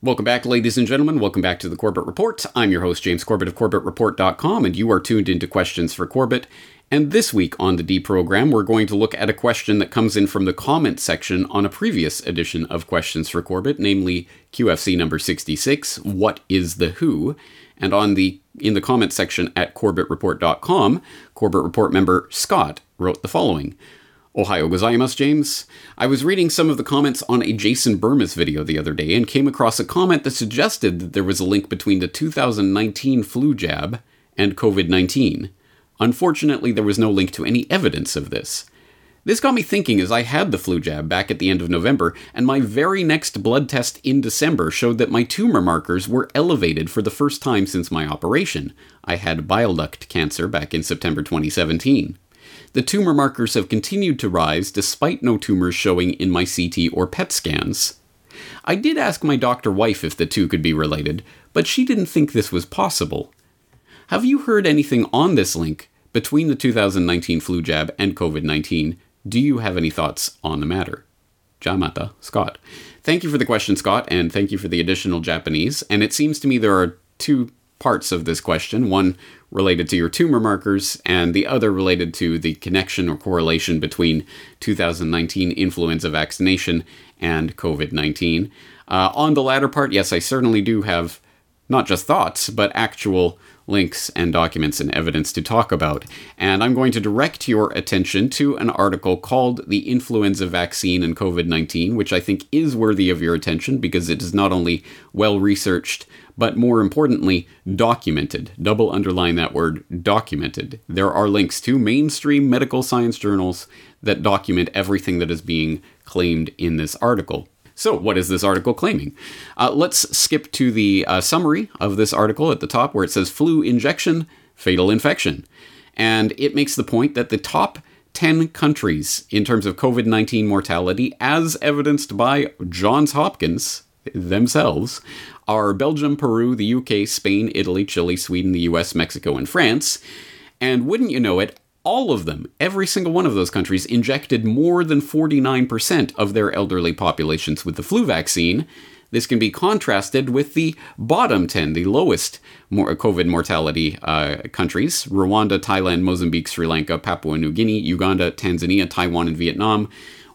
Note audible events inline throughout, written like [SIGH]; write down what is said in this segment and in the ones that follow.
Welcome back, ladies and gentlemen. Welcome back to the Corbett Report. I'm your host, James Corbett of CorbettReport.com, and you are tuned into Questions for Corbett. And this week on the D program, we're going to look at a question that comes in from the comment section on a previous edition of Questions for Corbett, namely QFC number 66, What is the Who? And on the in the comment section at CorbettReport.com, Corbett Report member Scott wrote the following. Ohio gozaimasu, James. I was reading some of the comments on a Jason Bermas video the other day and came across a comment that suggested that there was a link between the 2019 flu jab and COVID 19. Unfortunately, there was no link to any evidence of this. This got me thinking as I had the flu jab back at the end of November, and my very next blood test in December showed that my tumor markers were elevated for the first time since my operation. I had bile duct cancer back in September 2017 the tumor markers have continued to rise despite no tumors showing in my CT or PET scans. I did ask my doctor wife if the two could be related, but she didn't think this was possible. Have you heard anything on this link between the 2019 flu jab and COVID 19? Do you have any thoughts on the matter? Jamata, Scott. Thank you for the question, Scott, and thank you for the additional Japanese. And it seems to me there are two parts of this question one related to your tumor markers, and the other related to the connection or correlation between 2019 influenza vaccination and COVID 19. Uh, on the latter part, yes, I certainly do have not just thoughts, but actual links and documents and evidence to talk about. And I'm going to direct your attention to an article called The Influenza Vaccine and COVID 19, which I think is worthy of your attention because it is not only well researched, but more importantly, documented. Double underline that word documented. There are links to mainstream medical science journals that document everything that is being claimed in this article. So, what is this article claiming? Uh, let's skip to the uh, summary of this article at the top where it says flu injection, fatal infection. And it makes the point that the top 10 countries in terms of COVID 19 mortality, as evidenced by Johns Hopkins themselves, are Belgium, Peru, the UK, Spain, Italy, Chile, Sweden, the US, Mexico, and France. And wouldn't you know it, all of them, every single one of those countries, injected more than 49% of their elderly populations with the flu vaccine. This can be contrasted with the bottom 10, the lowest COVID mortality uh, countries Rwanda, Thailand, Mozambique, Sri Lanka, Papua New Guinea, Uganda, Tanzania, Taiwan, and Vietnam.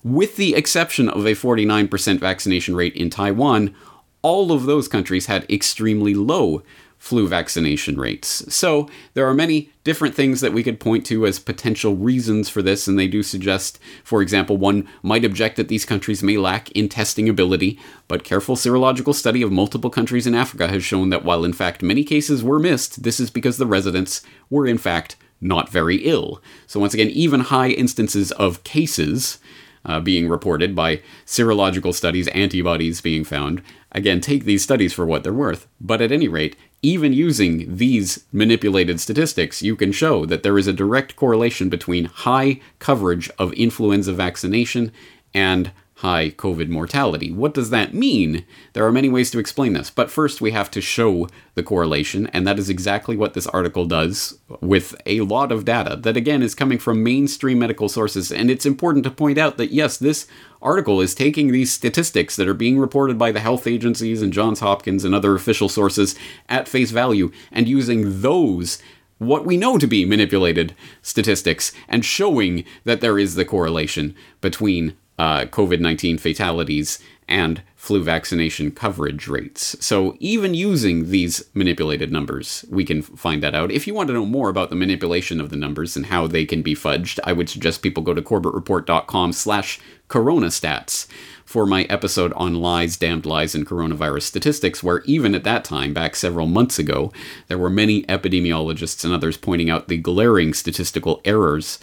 With the exception of a 49% vaccination rate in Taiwan, all of those countries had extremely low flu vaccination rates. So there are many different things that we could point to as potential reasons for this, and they do suggest, for example, one might object that these countries may lack in testing ability, but careful serological study of multiple countries in Africa has shown that while in fact many cases were missed, this is because the residents were in fact not very ill. So once again, even high instances of cases uh, being reported by serological studies, antibodies being found. Again, take these studies for what they're worth. But at any rate, even using these manipulated statistics, you can show that there is a direct correlation between high coverage of influenza vaccination and high COVID mortality. What does that mean? There are many ways to explain this, but first we have to show the correlation, and that is exactly what this article does with a lot of data that, again, is coming from mainstream medical sources. And it's important to point out that, yes, this article is taking these statistics that are being reported by the health agencies and Johns Hopkins and other official sources at face value and using those what we know to be manipulated statistics and showing that there is the correlation between uh, COVID 19 fatalities and flu vaccination coverage rates. So, even using these manipulated numbers, we can find that out. If you want to know more about the manipulation of the numbers and how they can be fudged, I would suggest people go to corbettreport.com slash coronastats for my episode on lies, damned lies, and coronavirus statistics, where even at that time, back several months ago, there were many epidemiologists and others pointing out the glaring statistical errors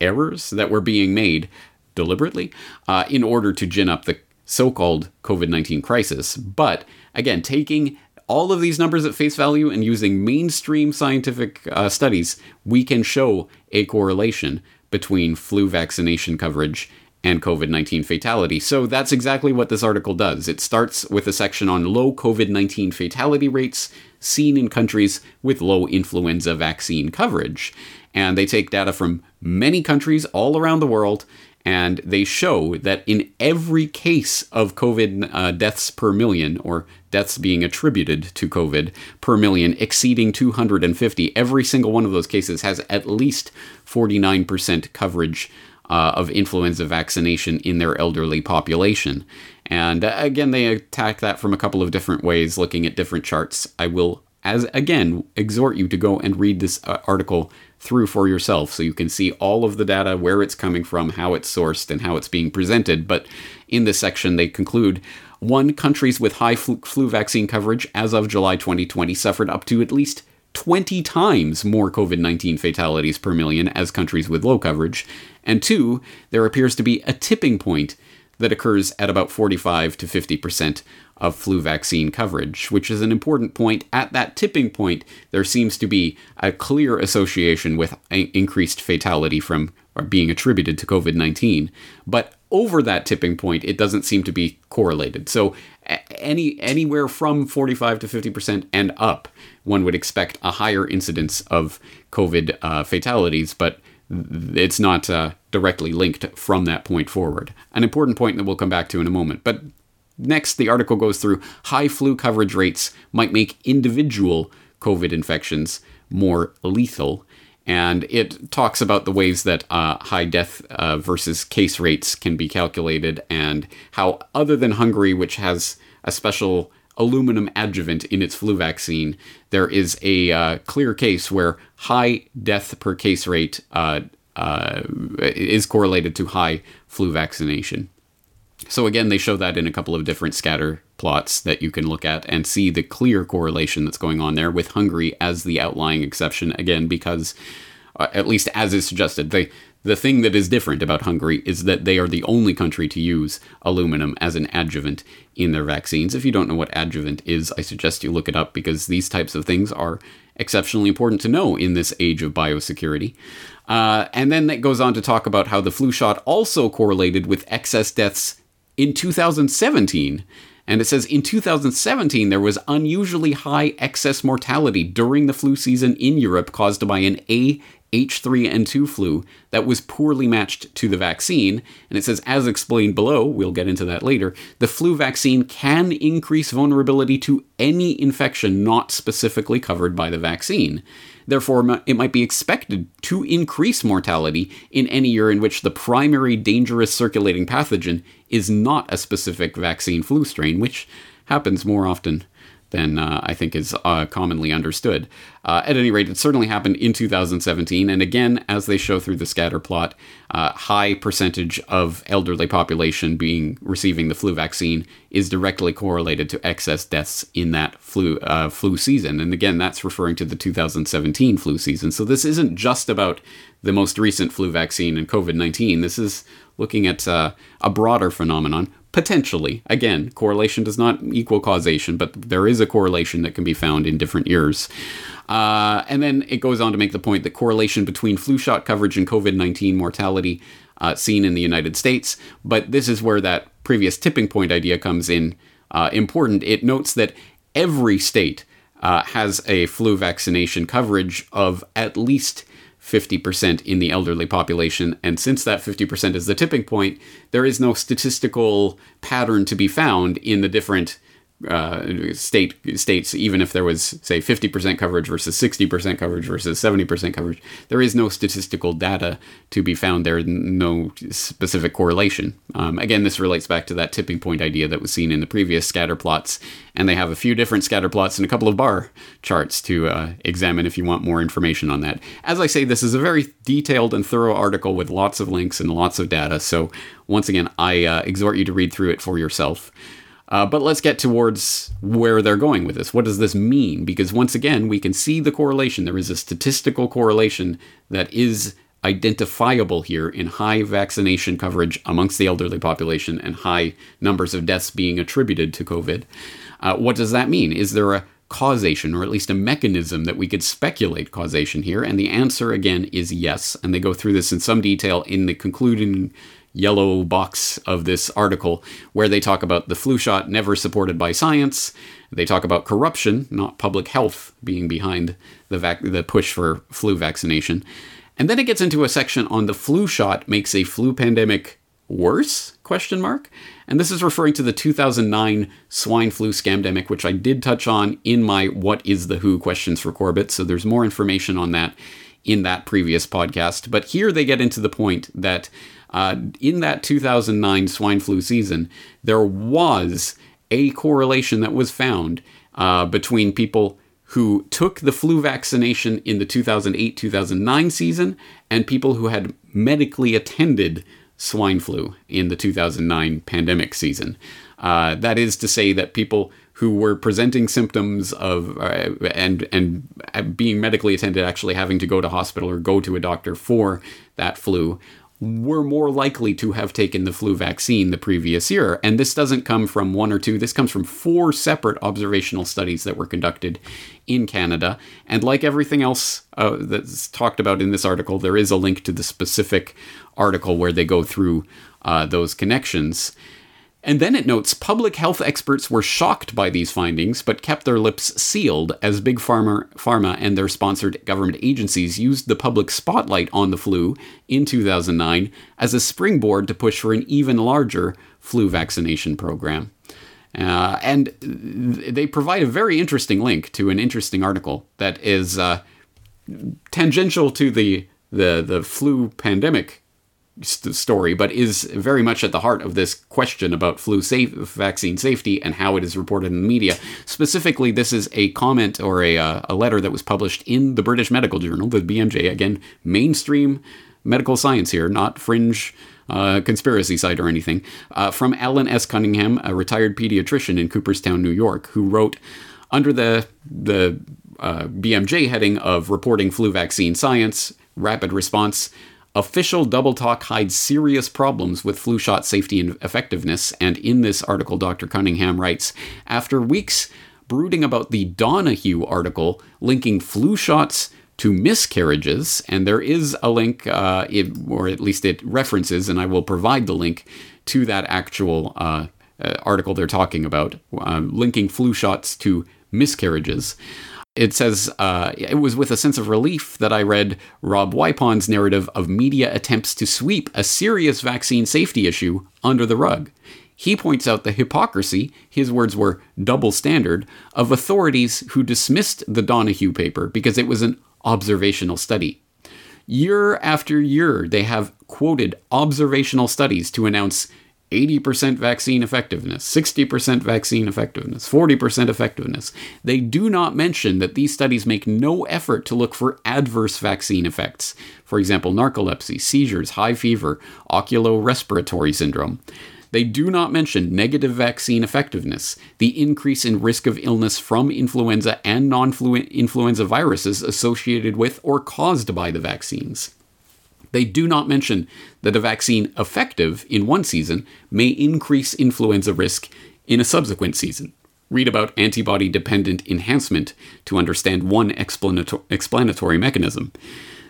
errors that were being made deliberately uh, in order to gin up the so called COVID 19 crisis. But again, taking all of these numbers at face value and using mainstream scientific uh, studies, we can show a correlation between flu vaccination coverage and COVID 19 fatality. So that's exactly what this article does. It starts with a section on low COVID 19 fatality rates seen in countries with low influenza vaccine coverage. And they take data from many countries all around the world And they show that in every case of COVID uh, deaths per million, or deaths being attributed to COVID per million exceeding 250, every single one of those cases has at least 49% coverage uh, of influenza vaccination in their elderly population. And uh, again, they attack that from a couple of different ways, looking at different charts. I will, as again, exhort you to go and read this uh, article through for yourself so you can see all of the data, where it's coming from, how it's sourced, and how it's being presented. But in this section, they conclude one, countries with high flu, flu vaccine coverage as of July 2020 suffered up to at least 20 times more COVID 19 fatalities per million as countries with low coverage. And two, there appears to be a tipping point that occurs at about 45 to 50% of flu vaccine coverage, which is an important point. At that tipping point, there seems to be a clear association with increased fatality from being attributed to COVID 19. But over that tipping point, it doesn't seem to be correlated. So any anywhere from 45 to 50% and up, one would expect a higher incidence of COVID uh, fatalities, but it's not uh, directly linked from that point forward. An important point that we'll come back to in a moment. But next, the article goes through high flu coverage rates might make individual COVID infections more lethal. And it talks about the ways that uh, high death uh, versus case rates can be calculated, and how, other than Hungary, which has a special aluminum adjuvant in its flu vaccine, there is a uh, clear case where high death per case rate uh, uh, is correlated to high flu vaccination. So again, they show that in a couple of different scatter plots that you can look at and see the clear correlation that's going on there with Hungary as the outlying exception. Again, because uh, at least as is suggested, they the thing that is different about Hungary is that they are the only country to use aluminum as an adjuvant in their vaccines. If you don't know what adjuvant is, I suggest you look it up because these types of things are exceptionally important to know in this age of biosecurity. Uh, and then it goes on to talk about how the flu shot also correlated with excess deaths in 2017. And it says in 2017, there was unusually high excess mortality during the flu season in Europe caused by an A H3N2 flu that was poorly matched to the vaccine. And it says, as explained below, we'll get into that later, the flu vaccine can increase vulnerability to any infection not specifically covered by the vaccine. Therefore, it might be expected to increase mortality in any year in which the primary dangerous circulating pathogen is not a specific vaccine flu strain, which happens more often than uh, I think is uh, commonly understood. Uh, at any rate, it certainly happened in 2017, and again, as they show through the scatter plot, uh, high percentage of elderly population being receiving the flu vaccine is directly correlated to excess deaths in that flu uh, flu season. And again, that's referring to the 2017 flu season. So this isn't just about the most recent flu vaccine and COVID 19. This is looking at uh, a broader phenomenon, Potentially. Again, correlation does not equal causation, but there is a correlation that can be found in different years. Uh, and then it goes on to make the point that correlation between flu shot coverage and COVID 19 mortality uh, seen in the United States. But this is where that previous tipping point idea comes in uh, important. It notes that every state uh, has a flu vaccination coverage of at least 50% in the elderly population. And since that 50% is the tipping point, there is no statistical pattern to be found in the different uh, state states, even if there was say 50% coverage versus 60% coverage versus 70% coverage, there is no statistical data to be found there, no specific correlation. Um, again, this relates back to that tipping point idea that was seen in the previous scatter plots, and they have a few different scatter plots and a couple of bar charts to uh, examine if you want more information on that. As I say, this is a very detailed and thorough article with lots of links and lots of data. So once again, I uh, exhort you to read through it for yourself. Uh, but let's get towards where they're going with this. What does this mean? Because once again, we can see the correlation. There is a statistical correlation that is identifiable here in high vaccination coverage amongst the elderly population and high numbers of deaths being attributed to COVID. Uh, what does that mean? Is there a causation, or at least a mechanism that we could speculate causation here? And the answer, again, is yes. And they go through this in some detail in the concluding yellow box of this article where they talk about the flu shot never supported by science. They talk about corruption, not public health, being behind the vac- the push for flu vaccination. And then it gets into a section on the flu shot makes a flu pandemic worse question mark and this is referring to the 2009 swine flu scamdemic which i did touch on in my what is the who questions for corbett so there's more information on that in that previous podcast but here they get into the point that uh, in that 2009 swine flu season there was a correlation that was found uh, between people who took the flu vaccination in the 2008 2009 season and people who had medically attended swine flu in the 2009 pandemic season. Uh, that is to say that people who were presenting symptoms of uh, and and being medically attended, actually having to go to hospital or go to a doctor for that flu, were more likely to have taken the flu vaccine the previous year. And this doesn't come from one or two, this comes from four separate observational studies that were conducted in Canada. And like everything else uh, that's talked about in this article, there is a link to the specific article where they go through uh, those connections. And then it notes public health experts were shocked by these findings, but kept their lips sealed as Big Pharma, Pharma and their sponsored government agencies used the public spotlight on the flu in 2009 as a springboard to push for an even larger flu vaccination program. Uh, and they provide a very interesting link to an interesting article that is uh, tangential to the, the, the flu pandemic story, but is very much at the heart of this question about flu safe vaccine safety and how it is reported in the media. Specifically, this is a comment or a, uh, a letter that was published in the British Medical Journal, the BMJ. Again, mainstream medical science here, not fringe. Uh, conspiracy site or anything, uh, from Alan S. Cunningham, a retired pediatrician in Cooperstown, New York, who wrote under the the uh, BMJ heading of reporting flu vaccine science, rapid response Official double talk hides serious problems with flu shot safety and effectiveness, and in this article, Dr. Cunningham writes After weeks brooding about the Donahue article linking flu shots to miscarriages, and there is a link, uh, it, or at least it references, and I will provide the link to that actual uh, uh, article they're talking about, uh, linking flu shots to miscarriages. It says, uh, it was with a sense of relief that I read Rob Wipond's narrative of media attempts to sweep a serious vaccine safety issue under the rug. He points out the hypocrisy, his words were double standard, of authorities who dismissed the Donahue paper because it was an observational study. Year after year, they have quoted observational studies to announce 80% vaccine effectiveness, 60% vaccine effectiveness, 40% effectiveness. They do not mention that these studies make no effort to look for adverse vaccine effects. For example, narcolepsy, seizures, high fever, oculo-respiratory syndrome. They do not mention negative vaccine effectiveness, the increase in risk of illness from influenza and non influenza viruses associated with or caused by the vaccines. They do not mention that a vaccine effective in one season may increase influenza risk in a subsequent season. Read about antibody dependent enhancement to understand one explanatory mechanism.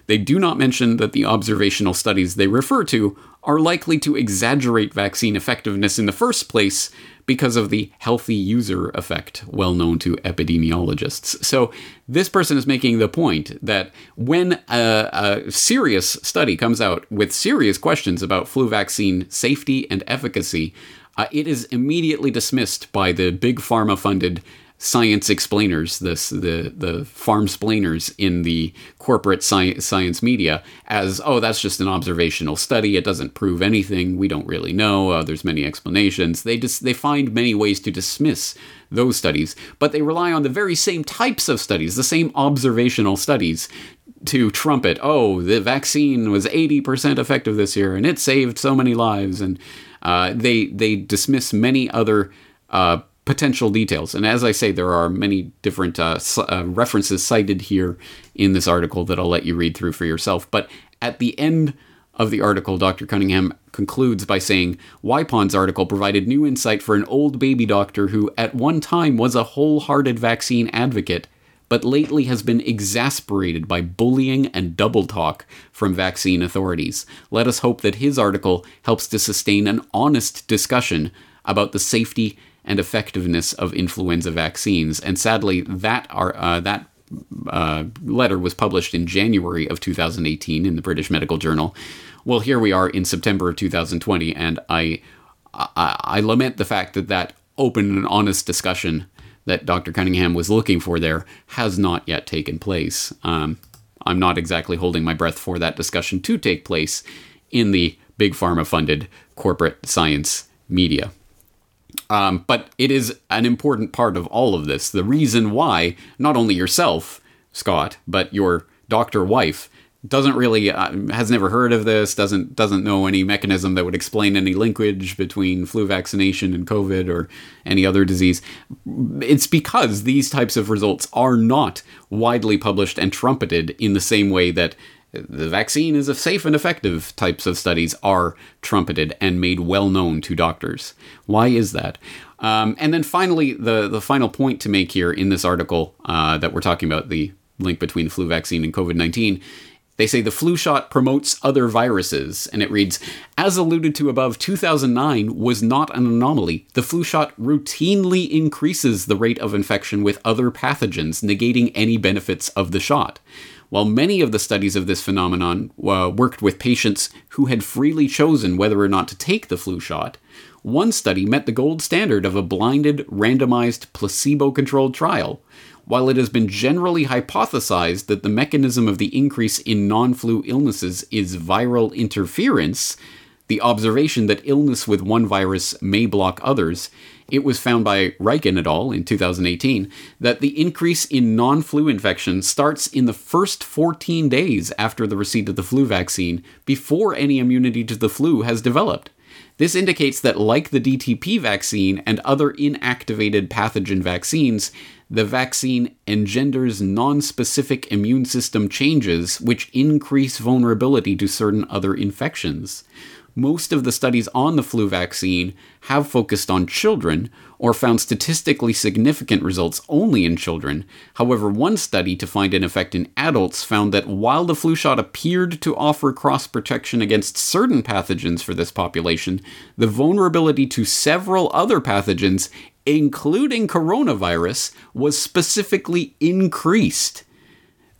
They do not mention that the observational studies they refer to are likely to exaggerate vaccine effectiveness in the first place because of the healthy user effect, well known to epidemiologists. So, this person is making the point that when a, a, serious study comes out with serious questions about flu vaccine safety and efficacy, uh, it is immediately dismissed by the big pharma funded science explainers, this the the farm splainers in the corporate sci- science media, as oh that's just an observational study. It doesn't prove anything. We don't really know. Uh, there's many explanations. They just they find many ways to dismiss those studies, but they rely on the very same types of studies, the same observational studies. To trumpet, oh, the vaccine was 80% effective this year and it saved so many lives. And uh, they, they dismiss many other uh, potential details. And as I say, there are many different uh, uh, references cited here in this article that I'll let you read through for yourself. But at the end of the article, Dr. Cunningham concludes by saying Wipond's article provided new insight for an old baby doctor who at one time was a wholehearted vaccine advocate. But lately has been exasperated by bullying and double talk from vaccine authorities. Let us hope that his article helps to sustain an honest discussion about the safety and effectiveness of influenza vaccines. And sadly, that are, uh, that uh, letter was published in January of 2018 in the British Medical Journal. Well, here we are in September of 2020, and I, I, I lament the fact that that open and honest discussion that Dr. Cunningham was looking for there has not yet taken place. Um, I'm not exactly holding my breath for that discussion to take place in the big pharma funded corporate science media. Um, but it is an important part of all of this. The reason why not only yourself, Scott, but your doctor wife doesn't really uh, has never heard of this doesn't doesn't know any mechanism that would explain any linkage between flu vaccination and covid or any other disease it's because these types of results are not widely published and trumpeted in the same way that the vaccine is a safe and effective types of studies are trumpeted and made well known to doctors. Why is that? Um, and then finally, the, the final point to make here in this article uh, that we're talking about, the link between the flu vaccine and COVID 19, they say the flu shot promotes other viruses, and it reads As alluded to above, 2009 was not an anomaly. The flu shot routinely increases the rate of infection with other pathogens, negating any benefits of the shot. While many of the studies of this phenomenon uh, worked with patients who had freely chosen whether or not to take the flu shot, one study met the gold standard of a blinded, randomized, placebo controlled trial. While it has been generally hypothesized that the mechanism of the increase in non flu illnesses is viral interference, the observation that illness with one virus may block others, it was found by Rikin et al. in 2018 that the increase in non flu infections starts in the first 14 days after the receipt of the flu vaccine before any immunity to the flu has developed. This indicates that, like the DTP vaccine and other inactivated pathogen vaccines, the vaccine engenders non specific immune system changes which increase vulnerability to certain other infections most of the studies on the flu vaccine have focused on children or found statistically significant results only in children. However, one study to find an effect in adults found that while the flu shot appeared to offer cross protection against certain pathogens for this population, the vulnerability to several other pathogens, including coronavirus, was specifically increased.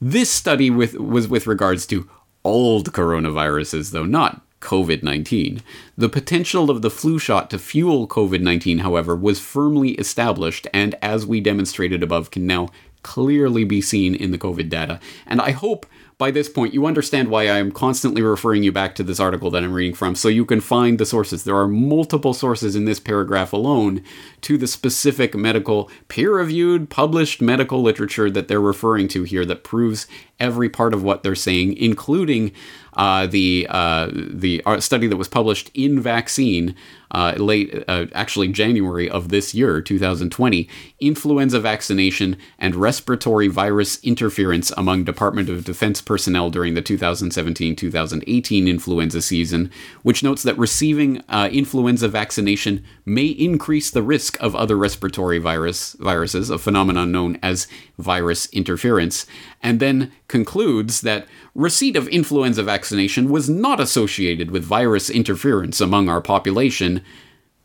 This study with, was with regards to old coronaviruses, though not COVID 19. The potential of the flu shot to fuel COVID 19, however, was firmly established, and as we demonstrated above, can now clearly be seen in the COVID data. And I hope by this point you understand why I'm constantly referring you back to this article that I'm reading from so you can find the sources. There are multiple sources in this paragraph alone to the specific medical, peer reviewed, published medical literature that they're referring to here that proves every part of what they're saying, including uh, the uh, the study that was published in Vaccine uh, late, uh, actually January of this year, 2020, influenza vaccination and respiratory virus interference among Department of Defense personnel during the 2017-2018 influenza season, which notes that receiving uh, influenza vaccination may increase the risk of other respiratory virus viruses, a phenomenon known as virus interference, and then concludes that receipt of influenza vaccination was not associated with virus interference among our population,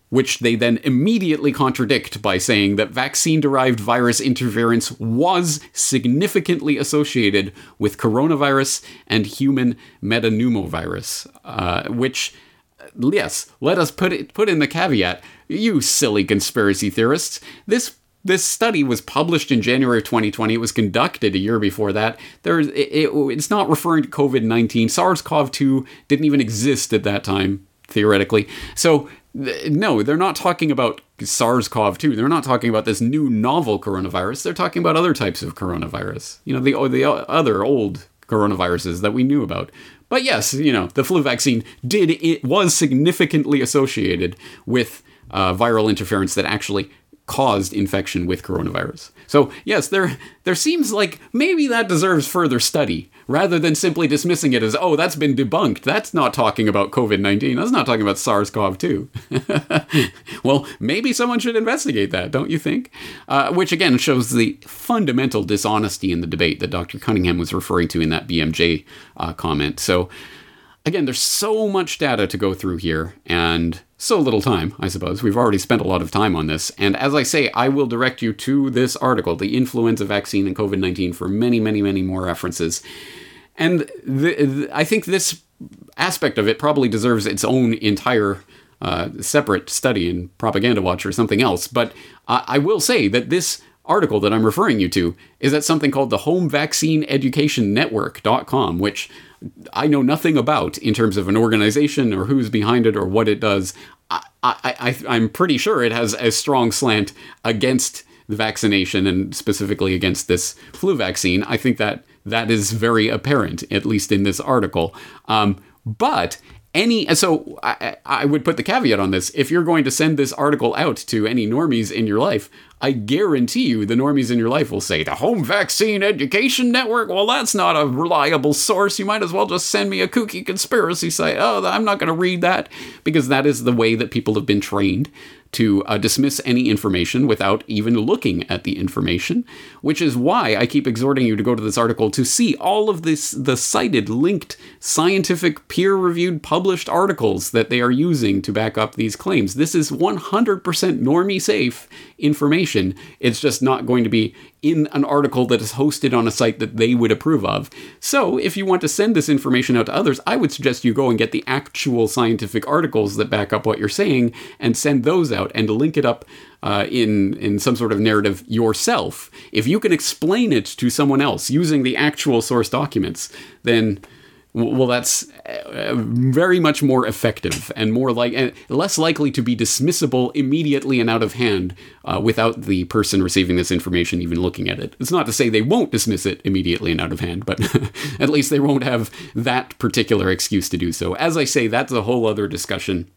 which they then immediately contradict by saying that vaccine derived virus interference was significantly associated with coronavirus and human metapneumovirus, uh, which yes, let us put it put in the caveat. You silly conspiracy theorists. This this study was published in January of 2020. It was conducted a year before that. There, it, it, it's not referring to COVID 19. SARS CoV 2 didn't even exist at that time, theoretically. So, no, they're not talking about SARS CoV 2. They're not talking about this new novel coronavirus. They're talking about other types of coronavirus. You know, the, the other old coronaviruses that we knew about. But yes, you know, the flu vaccine did, it was significantly associated with uh, viral interference that actually caused infection with coronavirus. So, yes, there there seems like maybe that deserves further study rather than simply dismissing it as, "Oh, that's been debunked. That's not talking about COVID-19. That's not talking about SARS-CoV-2." [LAUGHS] well, maybe someone should investigate that, don't you think? Uh, which again shows the fundamental dishonesty in the debate that Dr. Cunningham was referring to in that BMJ uh, comment. So, again, there's so much data to go through here and so little time, I suppose. We've already spent a lot of time on this. And as I say, I will direct you to this article, The Influenza Vaccine and COVID 19, for many, many, many more references. And the, the, I think this aspect of it probably deserves its own entire uh, separate study in Propaganda Watch or something else. But I, I will say that this article that I'm referring you to is at something called the Home Vaccine Education Network.com, which I know nothing about in terms of an organization or who's behind it or what it does. I, I, I, am pretty sure it has a strong slant against the vaccination and specifically against this flu vaccine. I think that that is very apparent, at least in this article. Um, but any so I, I would put the caveat on this if you're going to send this article out to any normies in your life I guarantee you the normies in your life will say, the Home Vaccine Education Network? Well, that's not a reliable source. You might as well just send me a kooky conspiracy site. Oh, I'm not going to read that because that is the way that people have been trained to uh, dismiss any information without even looking at the information, which is why I keep exhorting you to go to this article to see all of this the cited linked scientific peer-reviewed published articles that they are using to back up these claims. This is 100% normie safe information. It's just not going to be in an article that is hosted on a site that they would approve of. So, if you want to send this information out to others, I would suggest you go and get the actual scientific articles that back up what you're saying and send those out and link it up uh, in in some sort of narrative yourself. If you can explain it to someone else using the actual source documents, then well, that's uh, very much more effective and more like and less likely to be dismissible immediately and out of hand uh, without the person receiving this information even looking at it. It's not to say they won't dismiss it immediately and out of hand, but [LAUGHS] at least they won't have that particular excuse to do so. As I say, that's a whole other discussion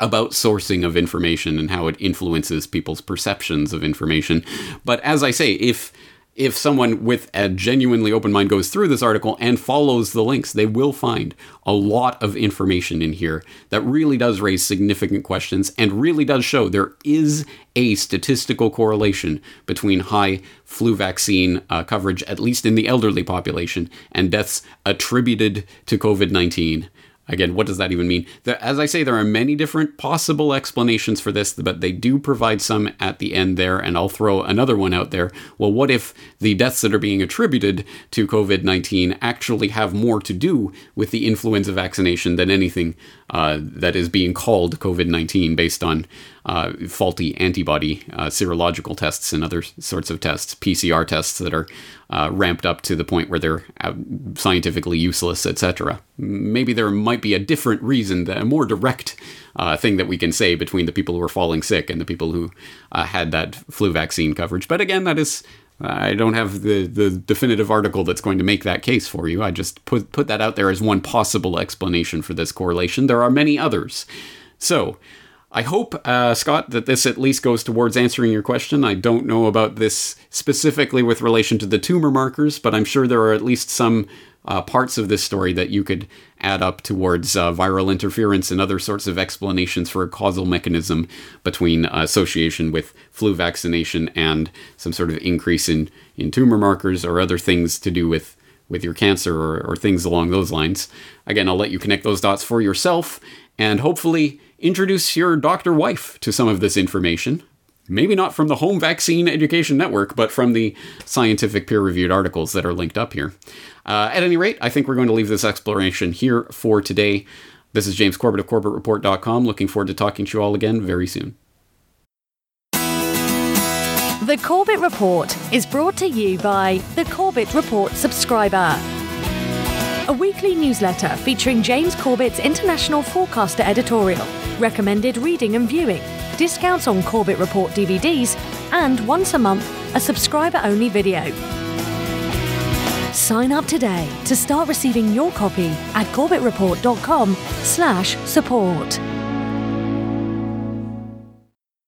about sourcing of information and how it influences people's perceptions of information. But as I say, if if someone with a genuinely open mind goes through this article and follows the links, they will find a lot of information in here that really does raise significant questions and really does show there is a statistical correlation between high flu vaccine uh, coverage, at least in the elderly population, and deaths attributed to COVID 19. Again, what does that even mean? As I say, there are many different possible explanations for this, but they do provide some at the end there, and I'll throw another one out there. Well, what if the deaths that are being attributed to COVID 19 actually have more to do with the influenza vaccination than anything uh, that is being called COVID 19 based on uh, faulty antibody uh, serological tests and other sorts of tests, PCR tests that are uh, ramped up to the point where they're uh, scientifically useless, etc. Maybe there might be a different reason, a more direct uh, thing that we can say between the people who are falling sick and the people who had that flu vaccine coverage. But again, that is I don't have the, the definitive article that's going to make that case for you. I just put, put that out there as one possible explanation for this correlation. There are many others. So, I hope, uh, Scott, that this at least goes towards answering your question. I don't know about this specifically with relation to the tumor markers, but I'm sure there are at least some uh, parts of this story that you could add up towards uh, viral interference and other sorts of explanations for a causal mechanism between uh, association with flu vaccination and some sort of increase in, in tumor markers or other things to do with with your cancer or, or things along those lines. Again, I'll let you connect those dots for yourself and hopefully introduce your doctor wife to some of this information maybe not from the Home Vaccine Education Network, but from the scientific peer reviewed articles that are linked up here. Uh, at any rate, I think we're going to leave this exploration here for today. This is James Corbett of CorbettReport.com. Looking forward to talking to you all again very soon. The Corbett Report is brought to you by the Corbett Report subscriber. A weekly newsletter featuring James Corbett's international forecaster editorial, recommended reading and viewing discounts on Corbett Report DVDs, and once a month, a subscriber only video. Sign up today to start receiving your copy at corbettreport.com slash support.